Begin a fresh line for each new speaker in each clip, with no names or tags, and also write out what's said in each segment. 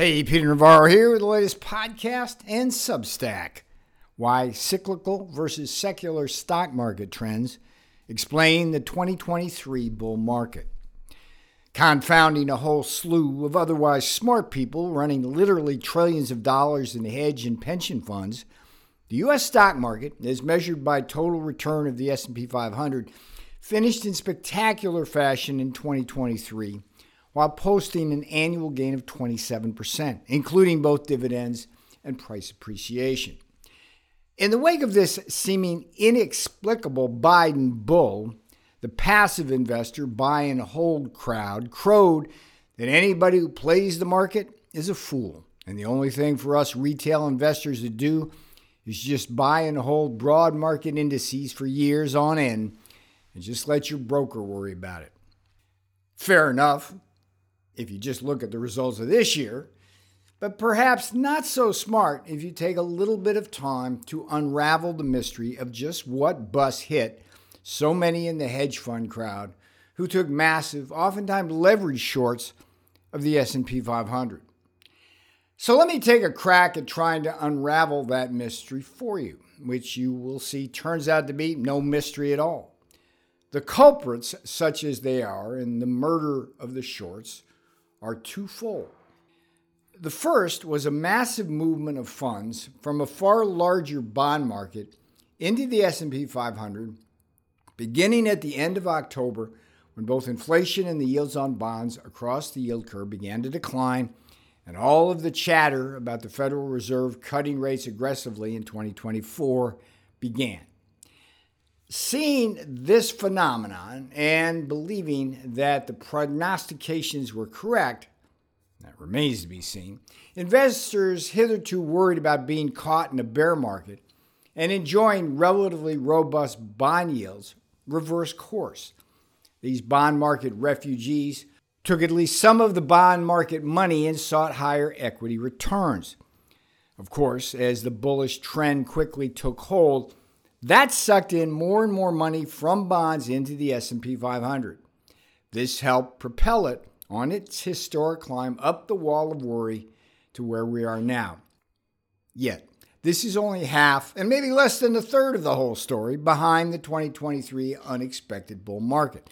Hey, Peter Navarro here with the latest podcast and Substack. Why cyclical versus secular stock market trends explain the 2023 bull market. Confounding a whole slew of otherwise smart people running literally trillions of dollars in hedge and pension funds, the US stock market, as measured by total return of the S&P 500, finished in spectacular fashion in 2023 while posting an annual gain of 27%, including both dividends and price appreciation. In the wake of this seeming inexplicable Biden bull, the passive investor buy and hold crowd crowed that anybody who plays the market is a fool. And the only thing for us retail investors to do is just buy and hold broad market indices for years on end and just let your broker worry about it. Fair enough if you just look at the results of this year, but perhaps not so smart if you take a little bit of time to unravel the mystery of just what bus hit so many in the hedge fund crowd who took massive, oftentimes leveraged shorts of the S&P 500. So let me take a crack at trying to unravel that mystery for you, which you will see turns out to be no mystery at all. The culprits, such as they are in the murder of the shorts, are twofold. The first was a massive movement of funds from a far larger bond market into the S&P 500 beginning at the end of October when both inflation and the yields on bonds across the yield curve began to decline and all of the chatter about the Federal Reserve cutting rates aggressively in 2024 began. Seeing this phenomenon and believing that the prognostications were correct, that remains to be seen, investors hitherto worried about being caught in a bear market and enjoying relatively robust bond yields reversed course. These bond market refugees took at least some of the bond market money and sought higher equity returns. Of course, as the bullish trend quickly took hold, that sucked in more and more money from bonds into the S&P 500. This helped propel it on its historic climb up the wall of worry to where we are now. Yet, this is only half and maybe less than a third of the whole story behind the 2023 unexpected bull market.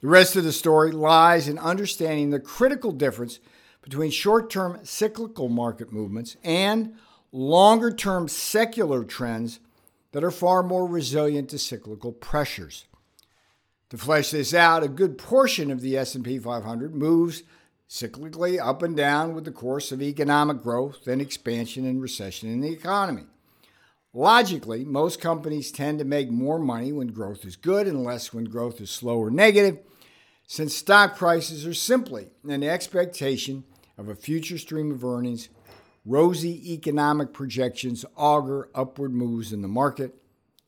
The rest of the story lies in understanding the critical difference between short term cyclical market movements and longer term secular trends that are far more resilient to cyclical pressures. To flesh this out, a good portion of the S&P 500 moves cyclically up and down with the course of economic growth and expansion and recession in the economy. Logically, most companies tend to make more money when growth is good and less when growth is slow or negative, since stock prices are simply an expectation of a future stream of earnings rosy economic projections augur upward moves in the market,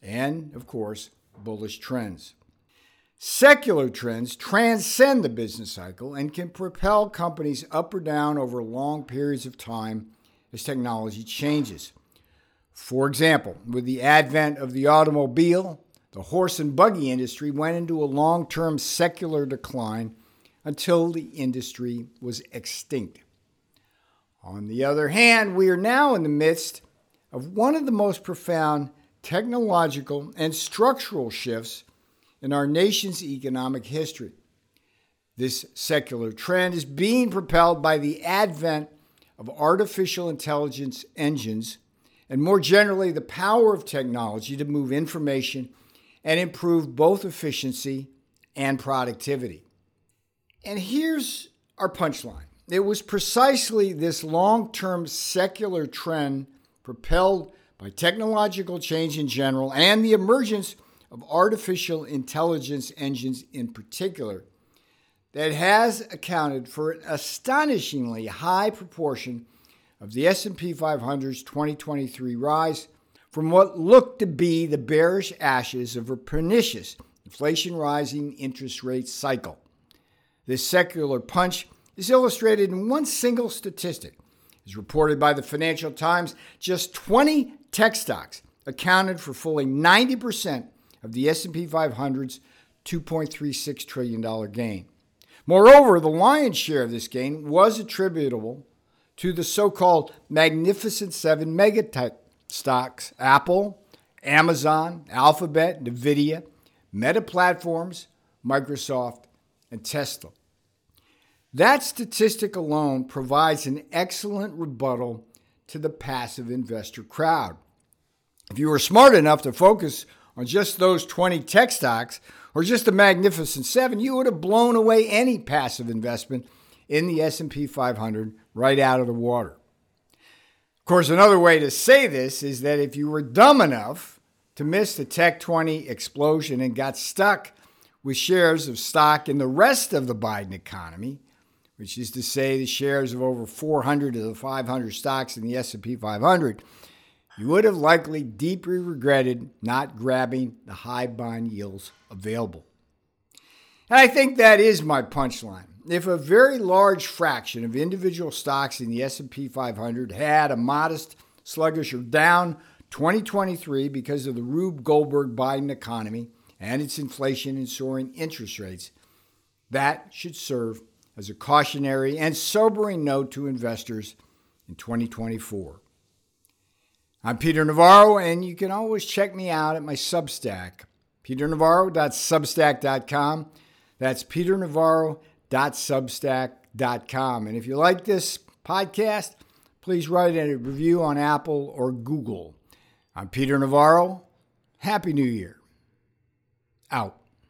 and, of course, bullish trends. Secular trends transcend the business cycle and can propel companies up or down over long periods of time as technology changes. For example, with the advent of the automobile, the horse and buggy industry went into a long term secular decline until the industry was extinct. On the other hand, we are now in the midst of one of the most profound technological and structural shifts in our nation's economic history. This secular trend is being propelled by the advent of artificial intelligence engines and, more generally, the power of technology to move information and improve both efficiency and productivity. And here's our punchline it was precisely this long term secular trend propelled by technological change in general and the emergence of artificial intelligence engines in particular that has accounted for an astonishingly high proportion of the S&P 500's 2023 rise from what looked to be the bearish ashes of a pernicious inflation rising interest rate cycle. This secular punch is illustrated in one single statistic. As reported by the Financial Times, just 20 tech stocks accounted for fully 90% of the S&P 500's $2.36 trillion gain. Moreover, the lion's share of this gain was attributable to the so called Magnificent Seven megatech stocks Apple, Amazon, Alphabet, NVIDIA, Meta Platforms, Microsoft, and Tesla. That statistic alone provides an excellent rebuttal to the passive investor crowd. If you were smart enough to focus on just those 20 tech stocks or just the magnificent 7, you would have blown away any passive investment in the S&P 500 right out of the water. Of course, another way to say this is that if you were dumb enough to miss the Tech 20 explosion and got stuck with shares of stock in the rest of the Biden economy, which is to say the shares of over 400 of the 500 stocks in the S&P 500, you would have likely deeply regretted not grabbing the high bond yields available. And I think that is my punchline. If a very large fraction of individual stocks in the S&P 500 had a modest, sluggish or down 2023 because of the Rube Goldberg Biden economy and its inflation and soaring interest rates, that should serve as a cautionary and sobering note to investors in 2024. I'm Peter Navarro, and you can always check me out at my Substack, peternavarro.substack.com. That's peternavarro.substack.com. And if you like this podcast, please write a review on Apple or Google. I'm Peter Navarro. Happy New Year. Out.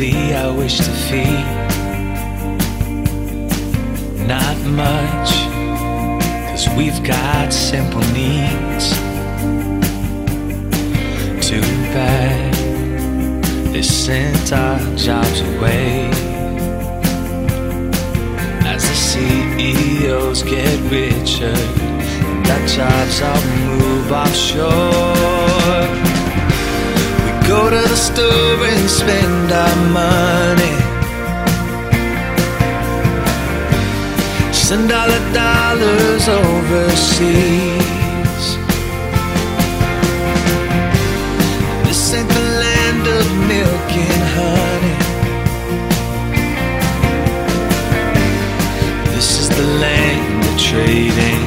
I wish to feed. Not much, cause we've got simple needs. Too bad they sent our jobs away. As the CEOs get richer, and our jobs all move offshore. Go to the store and spend our money. Send all the dollars overseas. This ain't the land of milk and honey. This is the land of trading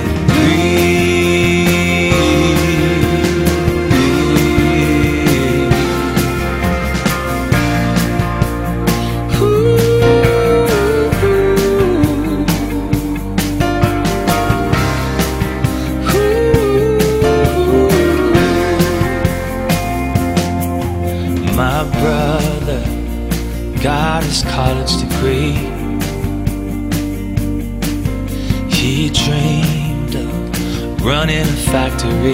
degree. He dreamed of running a factory.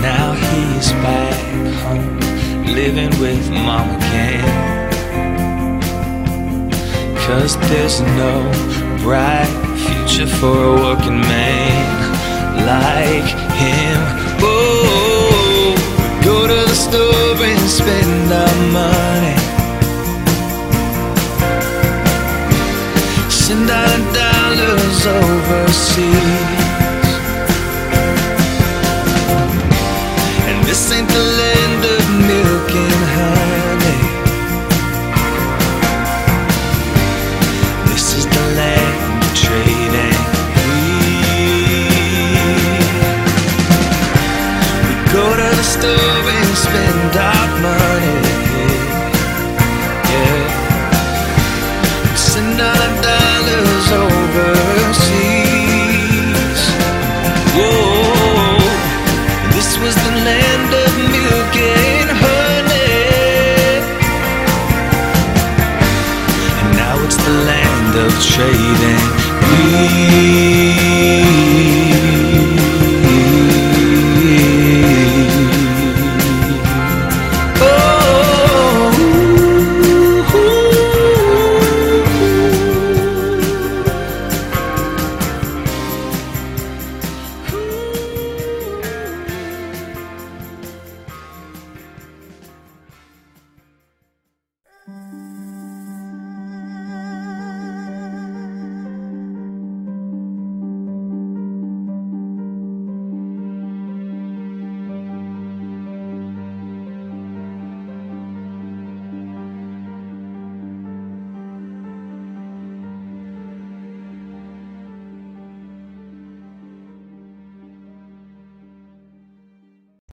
Now he's back home, living with mom again. Cause there's no bright future for a working man like him. Dollars overseas. And this ain't the